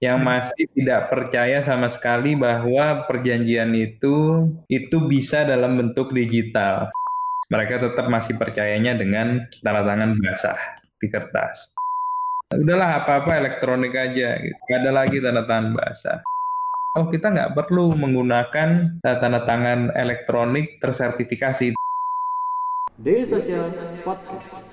yang masih tidak percaya sama sekali bahwa perjanjian itu itu bisa dalam bentuk digital. Mereka tetap masih percayanya dengan tanda tangan basah di kertas. Udahlah apa-apa elektronik aja, gitu. Gak ada lagi tanda tangan basah. Oh kita nggak perlu menggunakan tanda tangan elektronik tersertifikasi. Daily Social Podcast.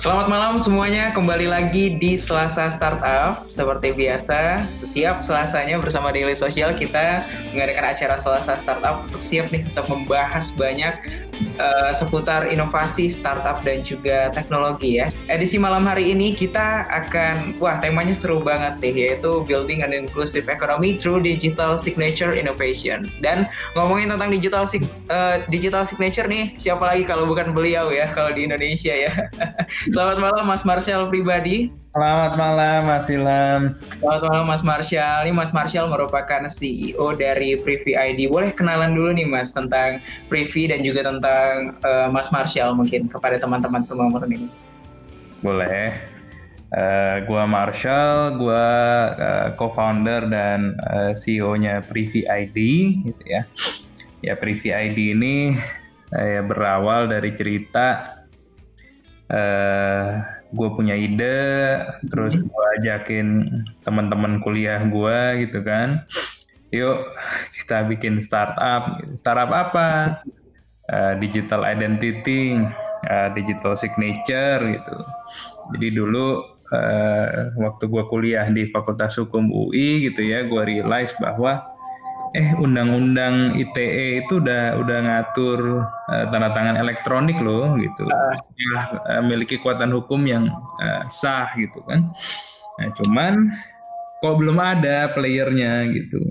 Selamat malam semuanya, kembali lagi di Selasa Startup. Seperti biasa, setiap Selasanya bersama Daily Social kita mengadakan acara Selasa Startup untuk siap nih untuk membahas banyak uh, seputar inovasi startup dan juga teknologi ya. Edisi malam hari ini kita akan, wah temanya seru banget nih, yaitu Building an Inclusive Economy Through Digital Signature Innovation. Dan ngomongin tentang digital uh, digital signature nih, siapa lagi kalau bukan beliau ya, kalau di Indonesia ya. Selamat malam Mas Marshall pribadi. Selamat malam Mas Ilham. Selamat malam Mas Marshall. Ini Mas Marshall merupakan CEO dari Privy ID. Boleh kenalan dulu nih Mas tentang Privy dan juga tentang uh, Mas Marshall mungkin kepada teman-teman semua ini. Boleh. Uh, gua Marshall, gua uh, co-founder dan uh, CEO-nya Privy ID gitu ya. Ya Privy ID ini uh, berawal dari cerita uh, gue punya ide terus hmm. gue ajakin teman-teman kuliah gue gitu kan. Yuk kita bikin startup. Startup apa? Uh, digital identity uh, digital signature gitu. Jadi dulu uh, waktu gue kuliah di Fakultas Hukum UI gitu ya gue realize bahwa eh undang-undang ITE itu udah udah ngatur uh, tanda tangan elektronik loh gitu. Uh. Ya, uh, memiliki kekuatan hukum yang uh, sah gitu kan. Nah, cuman kok belum ada playernya gitu.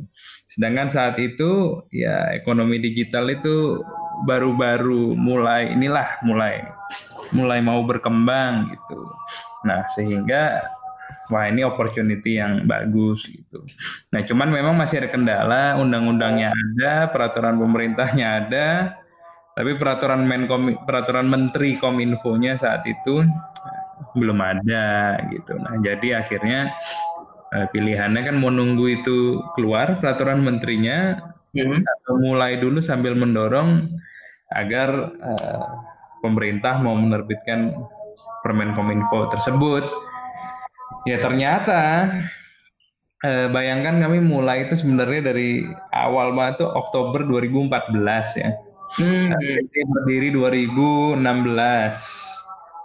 Sedangkan saat itu ya ekonomi digital itu baru-baru mulai inilah mulai mulai mau berkembang gitu. Nah, sehingga wah ini opportunity yang bagus gitu. Nah cuman memang masih ada kendala, undang-undangnya ada, peraturan pemerintahnya ada, tapi peraturan Menkom, peraturan Menteri Kominfo-nya saat itu belum ada gitu. Nah jadi akhirnya eh, pilihannya kan mau nunggu itu keluar peraturan menterinya hmm. atau mulai dulu sambil mendorong agar uh, pemerintah mau menerbitkan Permen Kominfo tersebut. Ya ternyata eh, bayangkan kami mulai itu sebenarnya dari awal banget tuh Oktober 2014 ya. Hmm. berdiri 2016.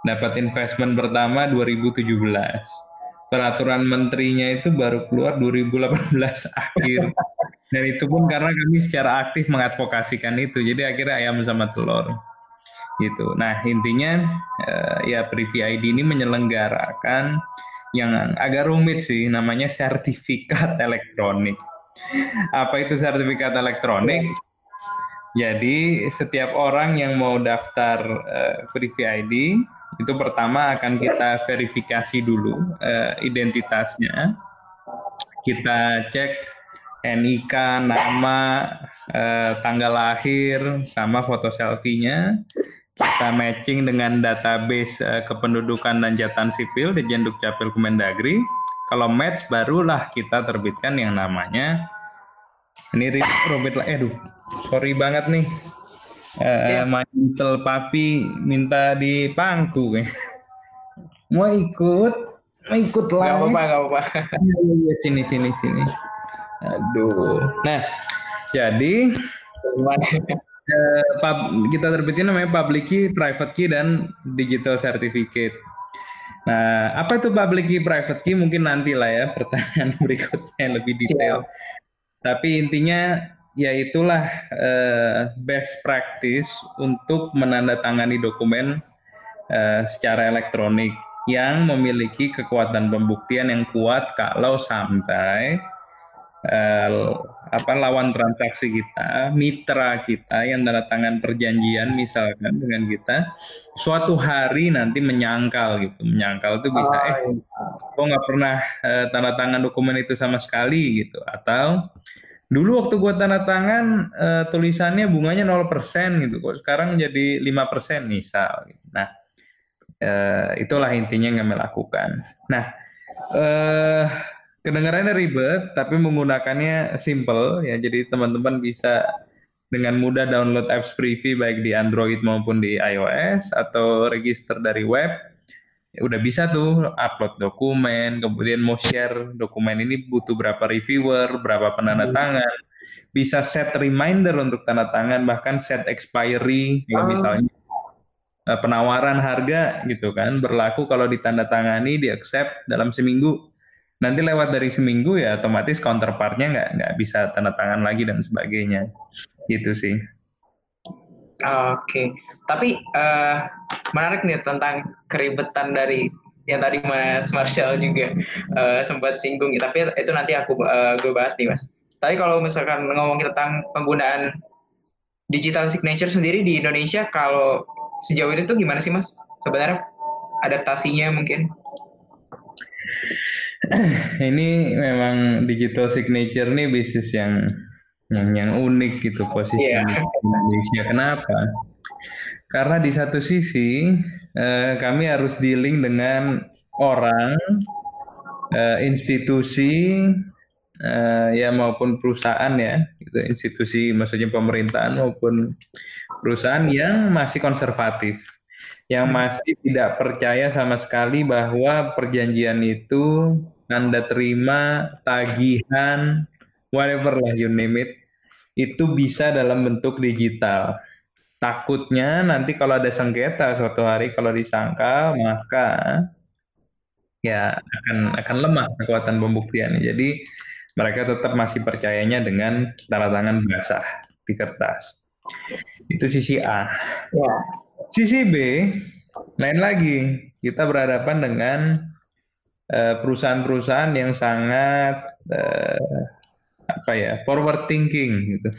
Dapat investment pertama 2017. Peraturan menterinya itu baru keluar 2018 akhir. Dan itu pun karena kami secara aktif mengadvokasikan itu. Jadi akhirnya ayam sama telur. Gitu. Nah, intinya eh, ya Privy ID ini menyelenggarakan yang agak rumit sih namanya sertifikat elektronik. Apa itu sertifikat elektronik? Jadi setiap orang yang mau daftar uh, Privy ID itu pertama akan kita verifikasi dulu uh, identitasnya. Kita cek NIK, nama, uh, tanggal lahir, sama foto selfie-nya kita matching dengan database uh, kependudukan dan jatan sipil di Jenduk Capil Kemendagri. Kalau match barulah kita terbitkan yang namanya ini Robert lah, aduh, sorry banget nih. Uh, ya. Mantel papi minta di pangku Mau ikut? Mau ikut lah. Gak apa-apa, gak apa-apa. Iya, iya, iya, sini, sini, sini. Aduh. Nah, jadi uh, kita terbitin namanya public key, private key dan digital certificate. Nah, apa itu public key, private key mungkin nanti lah ya pertanyaan berikutnya yang lebih detail. Yeah. Tapi intinya ya itulah uh, best practice untuk menandatangani dokumen uh, secara elektronik yang memiliki kekuatan pembuktian yang kuat kalau sampai uh, apa lawan transaksi kita, mitra kita yang tanda tangan perjanjian misalkan dengan kita, suatu hari nanti menyangkal gitu, menyangkal itu bisa oh, eh iya. kok nggak pernah uh, tanda tangan dokumen itu sama sekali gitu, atau dulu waktu gua tanda tangan uh, tulisannya bunganya 0% gitu, kok sekarang jadi lima persen misal. Gitu. Nah uh, itulah intinya yang kami lakukan. Nah uh, kedengarannya ribet tapi menggunakannya simple ya. Jadi teman-teman bisa dengan mudah download apps Privy baik di Android maupun di iOS atau register dari web. Ya udah bisa tuh upload dokumen kemudian mau share dokumen ini butuh berapa reviewer berapa penanda hmm. tangan. Bisa set reminder untuk tanda tangan bahkan set expiry ya misalnya eh, penawaran harga gitu kan berlaku kalau ditandatangani di accept dalam seminggu nanti lewat dari seminggu ya otomatis counterpartnya nggak nggak bisa tanda tangan lagi dan sebagainya gitu sih. Oke, tapi uh, menarik nih tentang keribetan dari yang tadi Mas Marshall juga uh, sempat singgung, tapi itu nanti aku uh, gue bahas nih Mas. Tapi kalau misalkan ngomong tentang penggunaan digital signature sendiri di Indonesia, kalau sejauh ini tuh gimana sih Mas? Sebenarnya adaptasinya mungkin? ini memang digital signature nih bisnis yang yang yang unik gitu posisi yeah. Indonesia. Kenapa? Karena di satu sisi eh, kami harus dealing dengan orang, eh, institusi, eh, ya maupun perusahaan ya, gitu, institusi maksudnya pemerintahan maupun perusahaan yang masih konservatif yang masih tidak percaya sama sekali bahwa perjanjian itu anda terima tagihan, whatever lah you name it, itu bisa dalam bentuk digital. Takutnya nanti kalau ada sengketa suatu hari kalau disangka maka ya akan akan lemah kekuatan pembuktian. Jadi mereka tetap masih percayanya dengan tanda tangan basah di kertas. Itu sisi A. Ya. Sisi B lain lagi. Kita berhadapan dengan Eh, perusahaan-perusahaan yang sangat uh, apa ya forward thinking gitu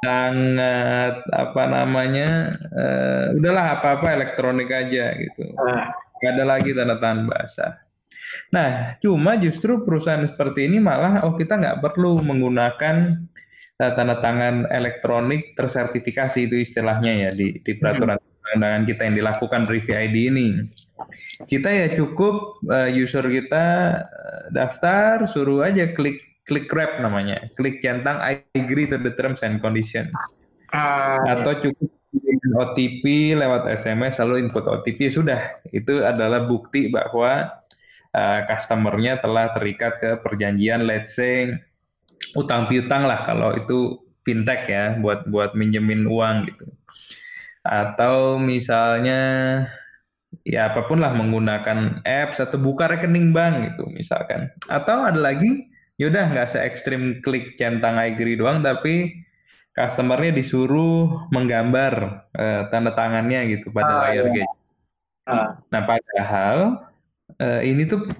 sangat apa namanya uh, udahlah apa-apa elektronik aja gitu ah. nggak ada lagi tanda tangan basah nah cuma justru perusahaan seperti ini malah oh kita nggak perlu menggunakan uh, tanda tangan elektronik tersertifikasi itu istilahnya ya di, di peraturan hmm. undangan kita yang dilakukan review ID ini kita ya cukup uh, user kita uh, daftar, suruh aja klik klik grab namanya, klik centang I agree to the terms and conditions. Uh, Atau cukup OTP lewat SMS lalu input OTP sudah itu adalah bukti bahwa uh, customernya telah terikat ke perjanjian let's say utang piutang lah kalau itu fintech ya buat buat minjemin uang gitu atau misalnya ya apa pun lah menggunakan apps atau buka rekening bank gitu misalkan. Atau ada lagi, yaudah nggak se ekstrim klik centang agree doang, tapi customernya disuruh menggambar uh, tanda tangannya gitu pada ah, layar iya. gadget. Ah. Nah padahal uh, ini tuh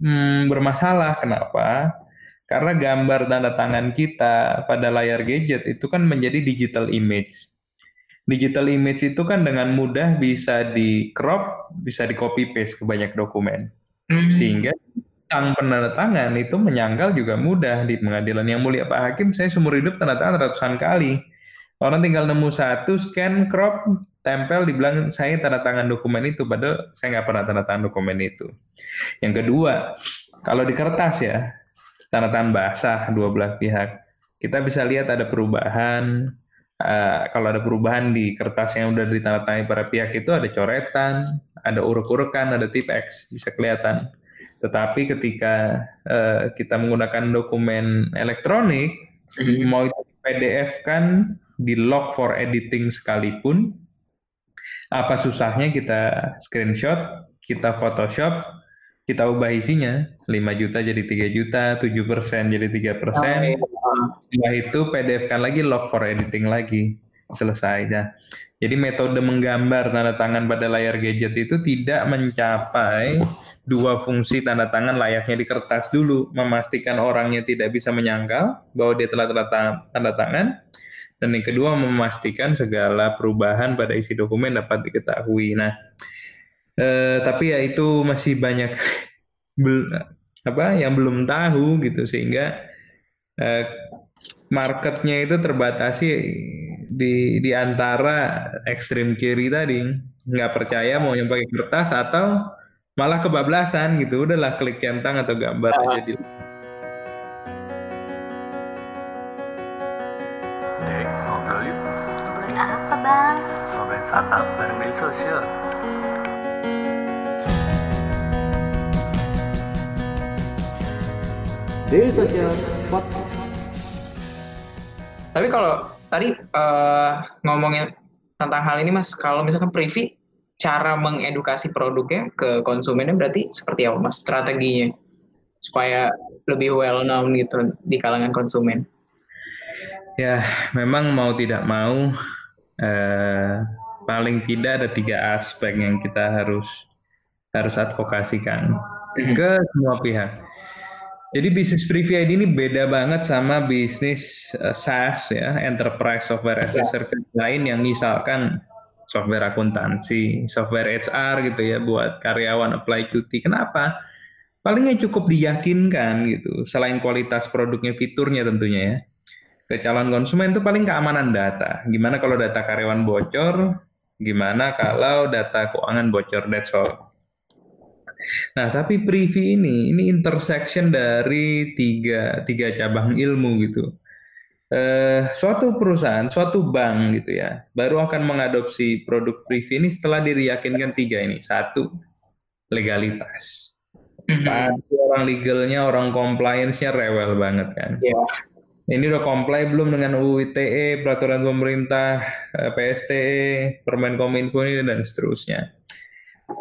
hmm, bermasalah. Kenapa? Karena gambar tanda tangan kita pada layar gadget itu kan menjadi digital image digital image itu kan dengan mudah bisa di crop, bisa di copy paste ke banyak dokumen. Hmm. Sehingga sang penandatangan itu menyangkal juga mudah di pengadilan yang mulia Pak Hakim. Saya seumur hidup tanda tangan ratusan kali. Orang tinggal nemu satu, scan, crop, tempel, dibilang saya tanda tangan dokumen itu, padahal saya nggak pernah tanda tangan dokumen itu. Yang kedua, kalau di kertas ya, tanda tangan basah dua belah pihak, kita bisa lihat ada perubahan, Uh, kalau ada perubahan di kertas yang udah ditandatangani para pihak itu ada coretan, ada uruk-urukan, ada tip X bisa kelihatan. Tetapi ketika uh, kita menggunakan dokumen elektronik, hmm. mau itu PDF kan di log for editing sekalipun, apa susahnya kita screenshot, kita Photoshop, kita ubah isinya 5 juta jadi 3 juta, 7 persen jadi 3 persen, setelah itu PDF kan lagi log for editing lagi. selesai. Nah, jadi metode menggambar tanda tangan pada layar gadget itu tidak mencapai dua fungsi tanda tangan layaknya di kertas dulu, memastikan orangnya tidak bisa menyangkal bahwa dia telah tanda tangan, dan yang kedua memastikan segala perubahan pada isi dokumen dapat diketahui. Nah, eh, tapi ya itu masih banyak bel, apa yang belum tahu gitu sehingga eh, marketnya itu terbatasi di di antara ekstrim kiri tadi nggak percaya mau yang pakai kertas atau malah kebablasan gitu udahlah klik centang atau gambar aja di Dek, ngobrol yuk. Ngobrolin apa bang? Ngobrolin startup bareng media sosial. Daily Social Podcast. Tapi kalau tadi uh, ngomongin tentang hal ini mas, kalau misalkan Privi cara mengedukasi produknya ke konsumennya berarti seperti apa mas strateginya supaya lebih well known gitu di kalangan konsumen? Ya memang mau tidak mau eh, paling tidak ada tiga aspek yang kita harus harus advokasikan mm-hmm. ke semua pihak jadi bisnis Privy ID ini beda banget sama bisnis uh, SaaS ya, enterprise software as a ya. service lain yang misalkan software akuntansi, software HR gitu ya buat karyawan apply cuti. Kenapa? Palingnya cukup diyakinkan gitu. Selain kualitas produknya, fiturnya tentunya ya. Ke calon konsumen itu paling keamanan data. Gimana kalau data karyawan bocor? Gimana kalau data keuangan bocor? That's all. Nah, tapi Privi ini, ini intersection dari tiga, tiga cabang ilmu gitu. Eh, suatu perusahaan, suatu bank gitu ya, baru akan mengadopsi produk Privi ini setelah diyakinkan tiga ini. Satu, legalitas. Mm-hmm. orang legalnya, orang compliance-nya rewel banget kan. Yeah. Ini udah comply belum dengan UU ITE, peraturan pemerintah, eh, PSTE, Permen Kominfo ini dan seterusnya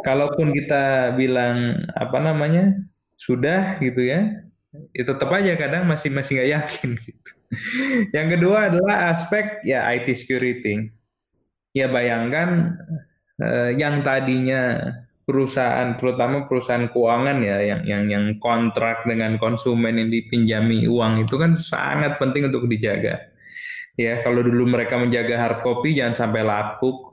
kalaupun kita bilang apa namanya sudah gitu ya, itu ya tetap aja kadang masih masih nggak yakin gitu. Yang kedua adalah aspek ya IT security. Ya bayangkan eh, yang tadinya perusahaan terutama perusahaan keuangan ya yang yang yang kontrak dengan konsumen yang dipinjami uang itu kan sangat penting untuk dijaga. Ya, kalau dulu mereka menjaga hard copy jangan sampai lapuk,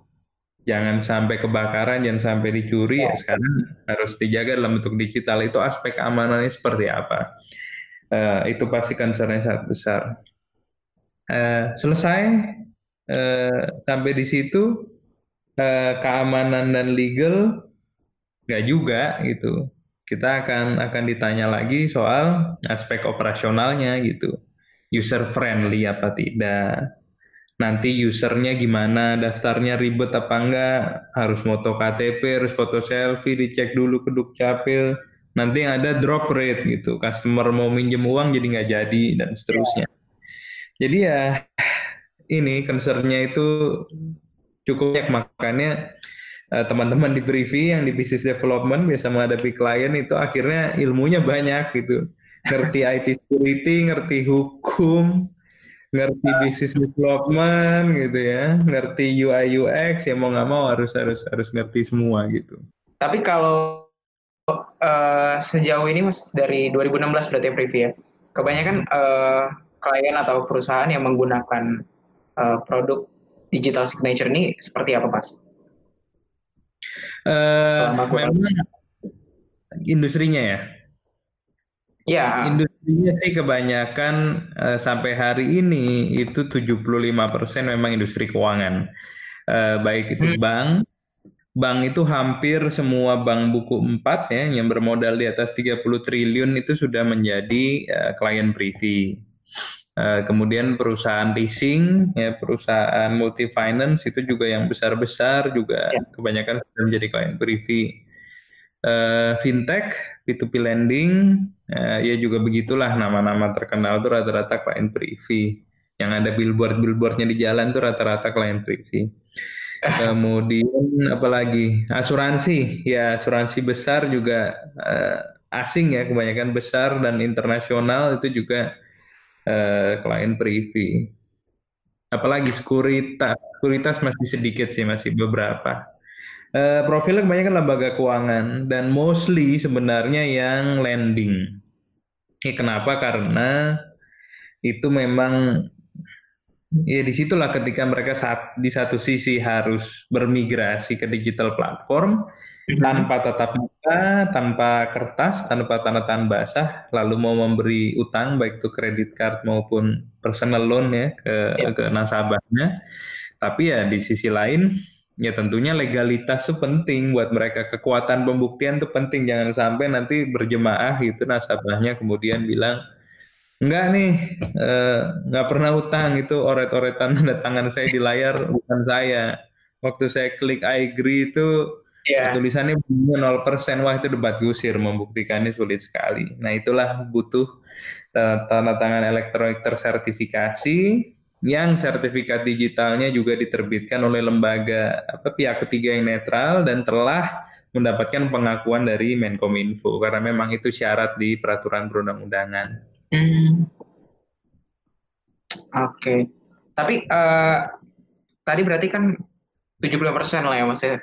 jangan sampai kebakaran, jangan sampai dicuri. Ya. Sekarang harus dijaga dalam bentuk digital. Itu aspek keamanannya seperti apa? Uh, itu pasti concernnya sangat besar. Uh, selesai. Uh, sampai di situ uh, keamanan dan legal nggak juga gitu. Kita akan akan ditanya lagi soal aspek operasionalnya gitu. User friendly apa tidak nanti usernya gimana, daftarnya ribet apa enggak, harus foto KTP, harus foto selfie, dicek dulu ke Dukcapil, nanti ada drop rate gitu, customer mau minjem uang jadi nggak jadi dan seterusnya. Jadi ya ini concernnya itu cukup banyak. Makanya eh, teman-teman di Privi yang di business development biasa menghadapi klien itu akhirnya ilmunya banyak gitu, ngerti IT security, ngerti hukum, ngerti bisnis development gitu ya, ngerti UI UX ya mau nggak mau harus harus harus ngerti semua gitu. Tapi kalau uh, sejauh ini mas dari 2016 berarti Privi ya, kebanyakan uh, klien atau perusahaan yang menggunakan uh, produk digital signature ini seperti apa mas? Uh, memang industrinya ya. Ya. Industrinya sih kebanyakan uh, sampai hari ini itu 75% memang industri keuangan. Uh, baik itu hmm. bank, bank itu hampir semua bank buku 4 ya yang bermodal di atas 30 triliun itu sudah menjadi uh, klien privy. Uh, kemudian perusahaan leasing, ya perusahaan multi finance itu juga yang besar-besar juga ya. kebanyakan sudah menjadi klien privy. Uh, fintech, P2P lending, uh, ya juga begitulah nama-nama terkenal tuh rata-rata klien privy. Yang ada billboard-billboardnya di jalan tuh rata-rata klien privy. Kemudian apalagi asuransi, ya asuransi besar juga uh, asing ya kebanyakan besar dan internasional itu juga uh, klien privy. apalagi sekuritas sekuritas masih sedikit sih masih beberapa Eh, profilnya kebanyakan lembaga keuangan dan mostly sebenarnya yang lending ya, kenapa karena itu memang ya di situlah ketika mereka saat di satu sisi harus bermigrasi ke digital platform tanpa tatap muka, tanpa kertas, tanpa tanda tangan basah, lalu mau memberi utang baik itu kredit card maupun personal loan ya ke Ya. ke nasabahnya. Tapi ya di sisi lain ya tentunya legalitas itu penting buat mereka. Kekuatan pembuktian itu penting. Jangan sampai nanti berjemaah gitu nasabahnya kemudian bilang enggak nih eh, nggak pernah utang itu oret-oretan tanda tangan saya di layar bukan saya. Waktu saya klik I agree itu Iya. tulisannya bunyinya 0%, wah itu debat gusir, membuktikannya sulit sekali. Nah itulah butuh eh, tanda tangan elektronik tersertifikasi, yang sertifikat digitalnya juga diterbitkan oleh lembaga apa pihak ketiga yang netral dan telah mendapatkan pengakuan dari Menkominfo karena memang itu syarat di peraturan perundang-undangan. Hmm. Oke. Tapi eh, tadi berarti kan 70% lah ya Mas ya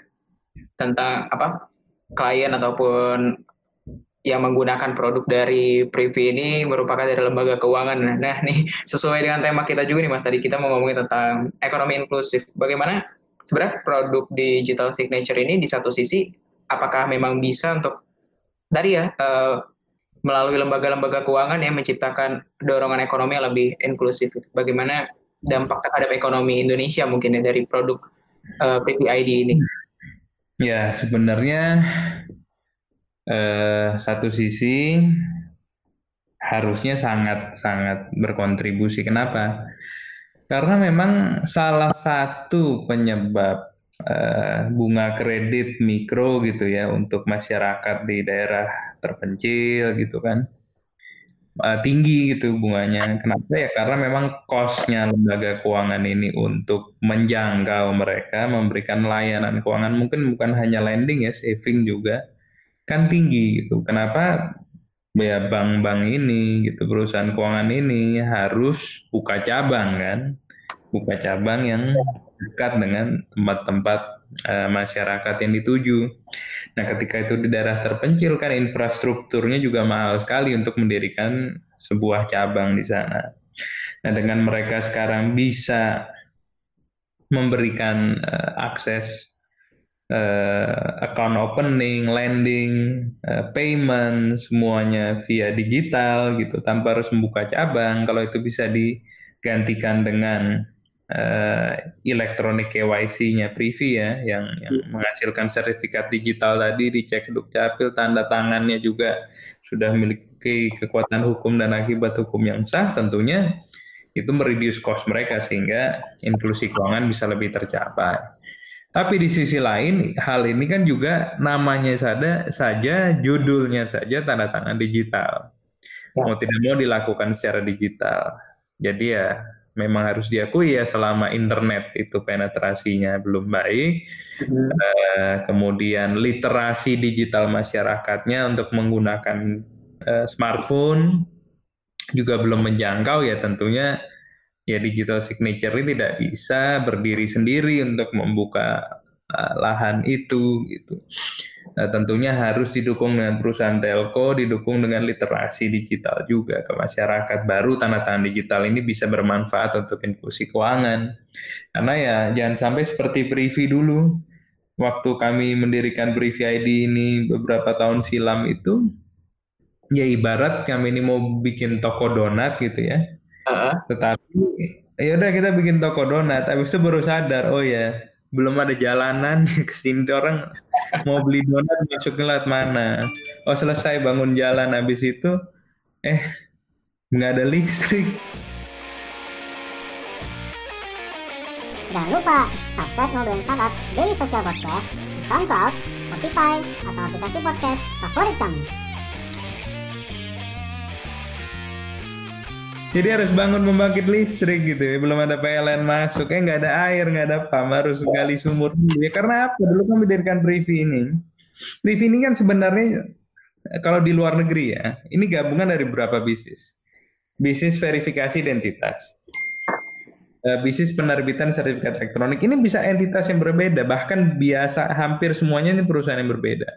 tentang apa klien ataupun yang menggunakan produk dari Privi ini merupakan dari lembaga keuangan. Nah, nih sesuai dengan tema kita juga nih Mas. Tadi kita mau ngomongin tentang ekonomi inklusif. Bagaimana sebenarnya produk digital signature ini di satu sisi apakah memang bisa untuk tadi ya eh, melalui lembaga-lembaga keuangan yang menciptakan dorongan ekonomi yang lebih inklusif. Bagaimana dampak terhadap ekonomi Indonesia mungkin ya dari produk eh, Privi ID ini? Ya sebenarnya eh, satu sisi harusnya sangat-sangat berkontribusi. Kenapa? Karena memang salah satu penyebab eh, bunga kredit mikro gitu ya untuk masyarakat di daerah terpencil gitu kan eh, tinggi gitu bunganya. Kenapa ya? Karena memang cost-nya lembaga keuangan ini untuk menjangkau mereka, memberikan layanan keuangan mungkin bukan hanya lending ya, saving juga kan tinggi gitu. Kenapa ya bank-bank ini gitu perusahaan keuangan ini harus buka cabang kan? Buka cabang yang dekat dengan tempat-tempat eh, masyarakat yang dituju. Nah ketika itu di daerah terpencil kan infrastrukturnya juga mahal sekali untuk mendirikan sebuah cabang di sana. Nah dengan mereka sekarang bisa memberikan eh, akses eh, account opening, lending, eh, payment, semuanya via digital gitu, tanpa harus membuka cabang. Kalau itu bisa digantikan dengan eh, elektronik KYC-nya Privi ya, yang, yang menghasilkan sertifikat digital tadi dicek dukcapil, tanda tangannya juga sudah memiliki kekuatan hukum dan akibat hukum yang sah, tentunya itu mereduce cost mereka sehingga inklusi keuangan bisa lebih tercapai. Tapi di sisi lain, hal ini kan juga namanya saja, saja judulnya saja tanda tangan digital. Ya. Mau tidak mau dilakukan secara digital. Jadi ya memang harus diakui ya selama internet itu penetrasinya belum baik, eh, kemudian literasi digital masyarakatnya untuk menggunakan eh, smartphone juga belum menjangkau ya tentunya ya digital signature ini tidak bisa berdiri sendiri untuk membuka uh, lahan itu gitu. Nah, tentunya harus didukung dengan perusahaan telco, didukung dengan literasi digital juga ke masyarakat. Baru tanda tangan digital ini bisa bermanfaat untuk inklusi keuangan. Karena ya jangan sampai seperti Privi dulu. Waktu kami mendirikan Privi ID ini beberapa tahun silam itu, ya ibarat kami ini mau bikin toko donat gitu ya. Heeh. Tetapi ya udah kita bikin toko donat, habis itu baru sadar, oh ya belum ada jalanan ke sini orang mau beli donat masuk lewat mana? Oh selesai bangun jalan habis itu, eh nggak ada listrik. Jangan lupa subscribe Ngobrolin Startup Daily Social Podcast di SoundCloud, Spotify, atau aplikasi podcast favorit kamu. Jadi harus bangun pembangkit listrik gitu ya. Belum ada PLN masuk, eh nggak ada air, nggak ada pam, harus gali sumur dulu. Ya karena apa? Dulu kan mendirikan Privi ini. Privi ini kan sebenarnya eh, kalau di luar negeri ya, ini gabungan dari beberapa bisnis. Bisnis verifikasi identitas. eh, bisnis penerbitan sertifikat elektronik ini bisa entitas yang berbeda, bahkan biasa hampir semuanya ini perusahaan yang berbeda.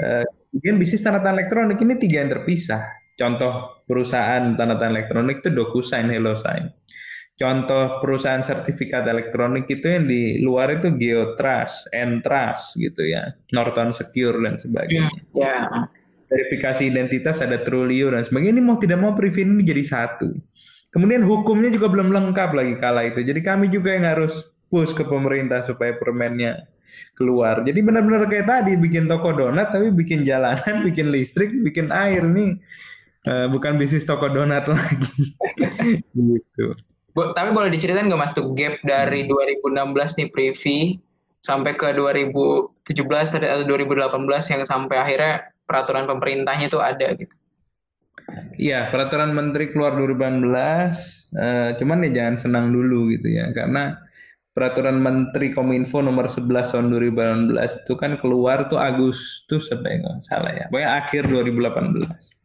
Eh, Kemudian bisnis tanda tangan elektronik ini tiga yang terpisah. Contoh perusahaan tanda tangan elektronik itu DocuSign, HelloSign. Contoh perusahaan sertifikat elektronik itu yang di luar itu Geotrust, Entrust gitu ya, Norton Secure dan sebagainya. Ya. Verifikasi identitas ada Trulio dan sebagainya. Ini mau tidak mau Privin ini jadi satu. Kemudian hukumnya juga belum lengkap lagi kala itu. Jadi kami juga yang harus push ke pemerintah supaya permennya keluar. Jadi benar-benar kayak tadi bikin toko donat tapi bikin jalanan, bikin listrik, bikin air nih. Eh, bukan bisnis toko donat lagi. gitu. Bu, tapi boleh diceritain nggak mas tuh gap dari 2016 nih Privi sampai ke 2017 tadi atau 2018 yang sampai akhirnya peraturan pemerintahnya tuh ada gitu. Iya, peraturan menteri keluar 2018, eh, cuman ya jangan senang dulu gitu ya, karena peraturan menteri Kominfo nomor 11 tahun 2018 itu kan keluar tuh Agustus apa ya nggak salah ya, pokoknya akhir 2018.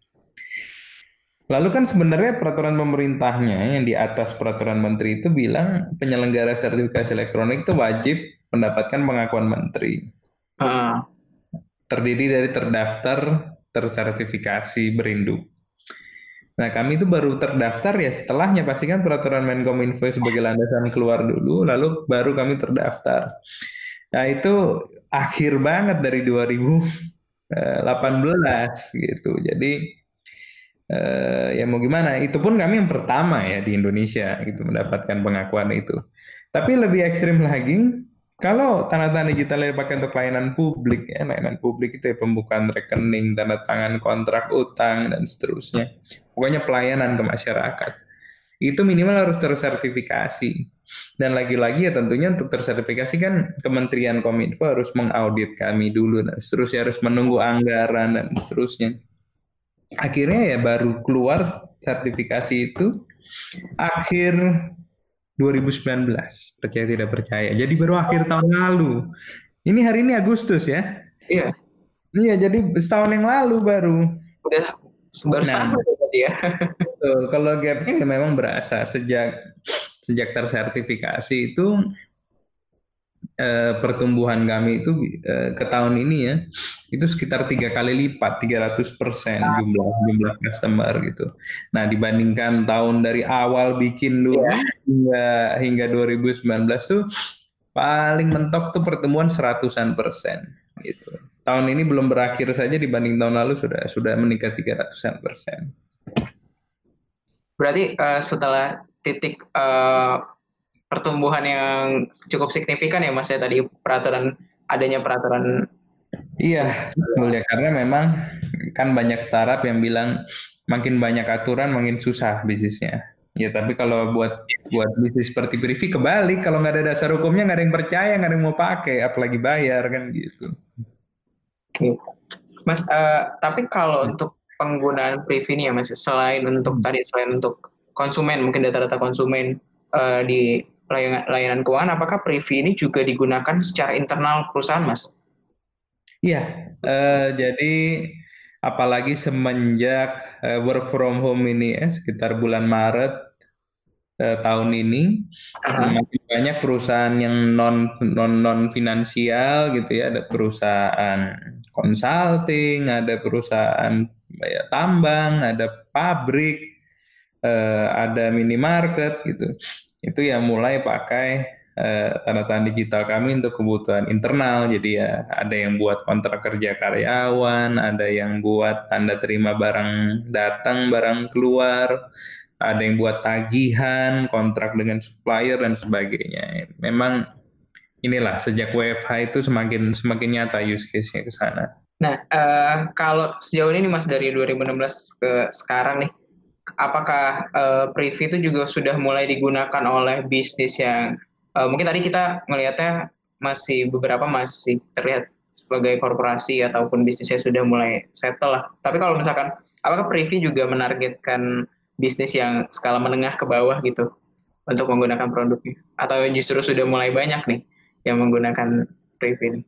Lalu kan sebenarnya peraturan pemerintahnya yang di atas peraturan menteri itu bilang penyelenggara sertifikasi elektronik itu wajib mendapatkan pengakuan menteri. Ah, Terdiri dari terdaftar, tersertifikasi, berinduk. Nah, kami itu baru terdaftar ya setelahnya pastikan peraturan Menkominfo sebagai landasan keluar dulu, lalu baru kami terdaftar. Nah, itu akhir banget dari 2018 gitu. Jadi eh, ya mau gimana? Itu pun kami yang pertama ya di Indonesia gitu mendapatkan pengakuan itu. Tapi lebih ekstrim lagi, kalau tanda tangan digital yang dipakai untuk layanan publik, ya layanan publik itu ya pembukaan rekening, tanda tangan kontrak utang dan seterusnya. Pokoknya pelayanan ke masyarakat. Itu minimal harus tersertifikasi. Dan lagi-lagi ya tentunya untuk tersertifikasi kan Kementerian Kominfo harus mengaudit kami dulu dan seterusnya harus menunggu anggaran dan seterusnya akhirnya ya baru keluar sertifikasi itu akhir 2019 percaya tidak percaya. Jadi baru akhir tahun lalu. Ini hari ini Agustus ya? Iya, iya jadi setahun yang lalu baru. Udah baru Nah. sama tuh tadi ya. Betul, kalau gapnya ya memang berasa sejak sejak tersertifikasi itu eh, pertumbuhan kami itu eh, ke tahun ini ya itu sekitar tiga kali lipat 300 persen jumlah jumlah customer gitu. Nah dibandingkan tahun dari awal bikin dulu hingga hingga 2019 tuh paling mentok tuh pertemuan seratusan persen gitu. Tahun ini belum berakhir saja dibanding tahun lalu sudah sudah meningkat 300-an persen. Berarti eh, setelah titik eh, pertumbuhan yang cukup signifikan ya mas ya tadi peraturan adanya peraturan Iya, betul ya karena memang kan banyak startup yang bilang makin banyak aturan makin susah bisnisnya. Ya tapi kalau buat buat bisnis seperti Privi kebalik kalau nggak ada dasar hukumnya nggak ada yang percaya nggak ada yang mau pakai apalagi bayar kan gitu. Mas, eh, tapi kalau untuk penggunaan Privi ini ya Mas, selain untuk tadi selain untuk konsumen, mungkin data-data konsumen eh, di layanan, layanan keuangan, apakah Privi ini juga digunakan secara internal perusahaan Mas? Iya, eh, jadi apalagi semenjak eh, work from home ini ya sekitar bulan Maret eh, tahun ini makin banyak perusahaan yang non non non finansial gitu ya, ada perusahaan consulting, ada perusahaan ya, tambang, ada pabrik, eh, ada minimarket gitu. Itu yang mulai pakai eh, tanda tangan digital kami untuk kebutuhan internal. Jadi ya ada yang buat kontrak kerja karyawan, ada yang buat tanda terima barang datang, barang keluar, ada yang buat tagihan, kontrak dengan supplier dan sebagainya. Memang inilah sejak WFH itu semakin semakin nyata use case-nya ke sana. Nah, eh, kalau sejauh ini Mas dari 2016 ke sekarang nih, apakah eh, Privi itu juga sudah mulai digunakan oleh bisnis yang eh, mungkin tadi kita melihatnya masih beberapa masih terlihat sebagai korporasi ataupun bisnisnya sudah mulai settle lah. Tapi kalau misalkan apakah Privi juga menargetkan bisnis yang skala menengah ke bawah gitu untuk menggunakan produknya atau justru sudah mulai banyak nih yang menggunakan Privi ini?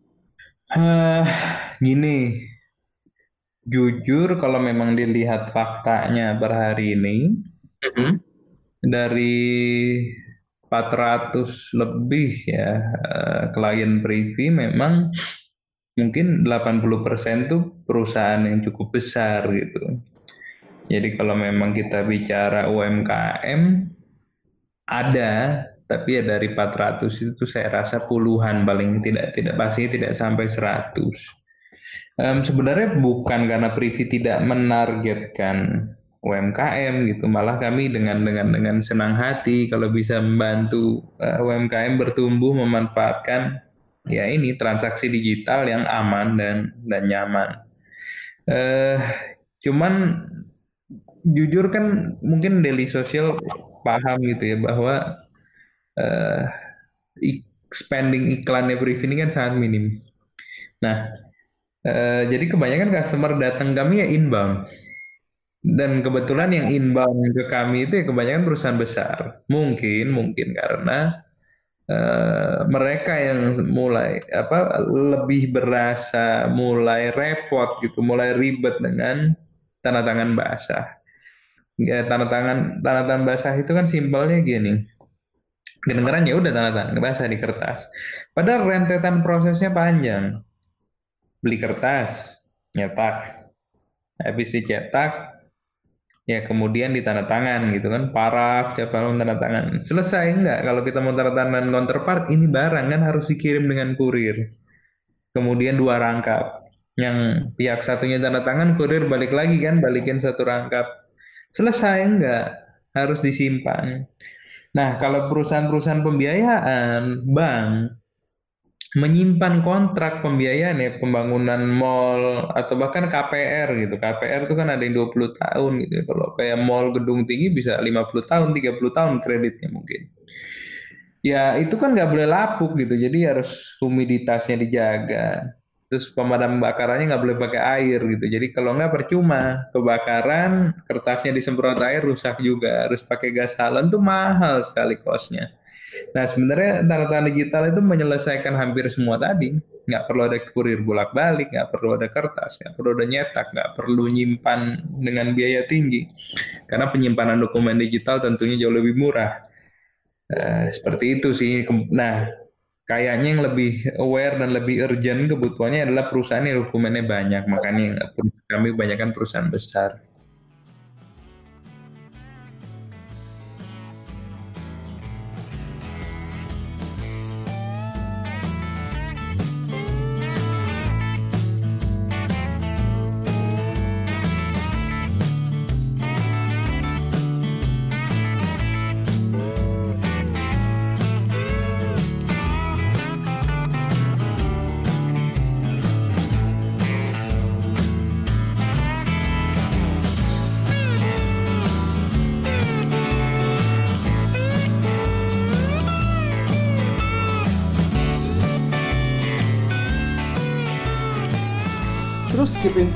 Eh, gini, jujur kalau memang dilihat faktanya per hari ini, Mhm. dari 400 lebih ya uh, klien Privi memang mungkin 80% tuh perusahaan yang cukup besar gitu. Jadi kalau memang kita bicara UMKM ada tapi ya dari 400 itu saya rasa puluhan paling tidak tidak pasti tidak sampai 100. Um, sebenarnya bukan karena Privi tidak menargetkan UMKM gitu, malah kami dengan dengan dengan senang hati kalau bisa membantu uh, eh, UMKM bertumbuh memanfaatkan ya ini transaksi digital yang aman dan dan nyaman. Uh, cuman jujur kan mungkin daily social paham gitu ya bahwa uh, spending iklannya brief ini kan sangat minim. Nah, uh, jadi kebanyakan customer datang kami ya inbound. Dan kebetulan yang inbound ke kami itu ya kebanyakan perusahaan besar. Mungkin, mungkin karena uh, mereka yang mulai apa lebih berasa mulai repot gitu, mulai ribet dengan tanda tangan basah. Ya, tanda tangan tanda tangan basah itu kan simpelnya gini kedengeran ya udah tanda tangan bahasa di kertas. Padahal rentetan prosesnya panjang. Beli kertas, nyetak, habis dicetak, ya kemudian ditanda tangan gitu kan, paraf, siapa mau tanda tangan. Selesai enggak? Kalau kita mau tanda tangan counterpart, ini barang kan harus dikirim dengan kurir. Kemudian dua rangkap. Yang pihak satunya tanda tangan, kurir balik lagi kan, balikin satu rangkap. Selesai enggak? Harus disimpan. Nah, kalau perusahaan-perusahaan pembiayaan, bank menyimpan kontrak pembiayaan ya pembangunan mall atau bahkan KPR gitu. KPR itu kan ada yang 20 tahun gitu ya. Kalau kayak mall gedung tinggi bisa 50 tahun, 30 tahun kreditnya mungkin. Ya itu kan nggak boleh lapuk gitu. Jadi harus humiditasnya dijaga terus pemadam kebakarannya nggak boleh pakai air gitu jadi kalau nggak percuma kebakaran kertasnya disemprot air rusak juga harus pakai gas halen tuh mahal sekali kosnya nah sebenarnya tanda-tanda digital itu menyelesaikan hampir semua tadi. Nggak perlu ada kurir bolak balik nggak perlu ada kertas nggak perlu ada nyetak nggak perlu nyimpan dengan biaya tinggi. Karena penyimpanan dokumen digital tentunya jauh lebih murah. Uh, seperti itu sih. Nah, kayaknya yang lebih aware dan lebih urgent kebutuhannya adalah perusahaan yang dokumennya banyak. Makanya kami kebanyakan perusahaan besar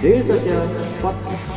Daily Social Podcast.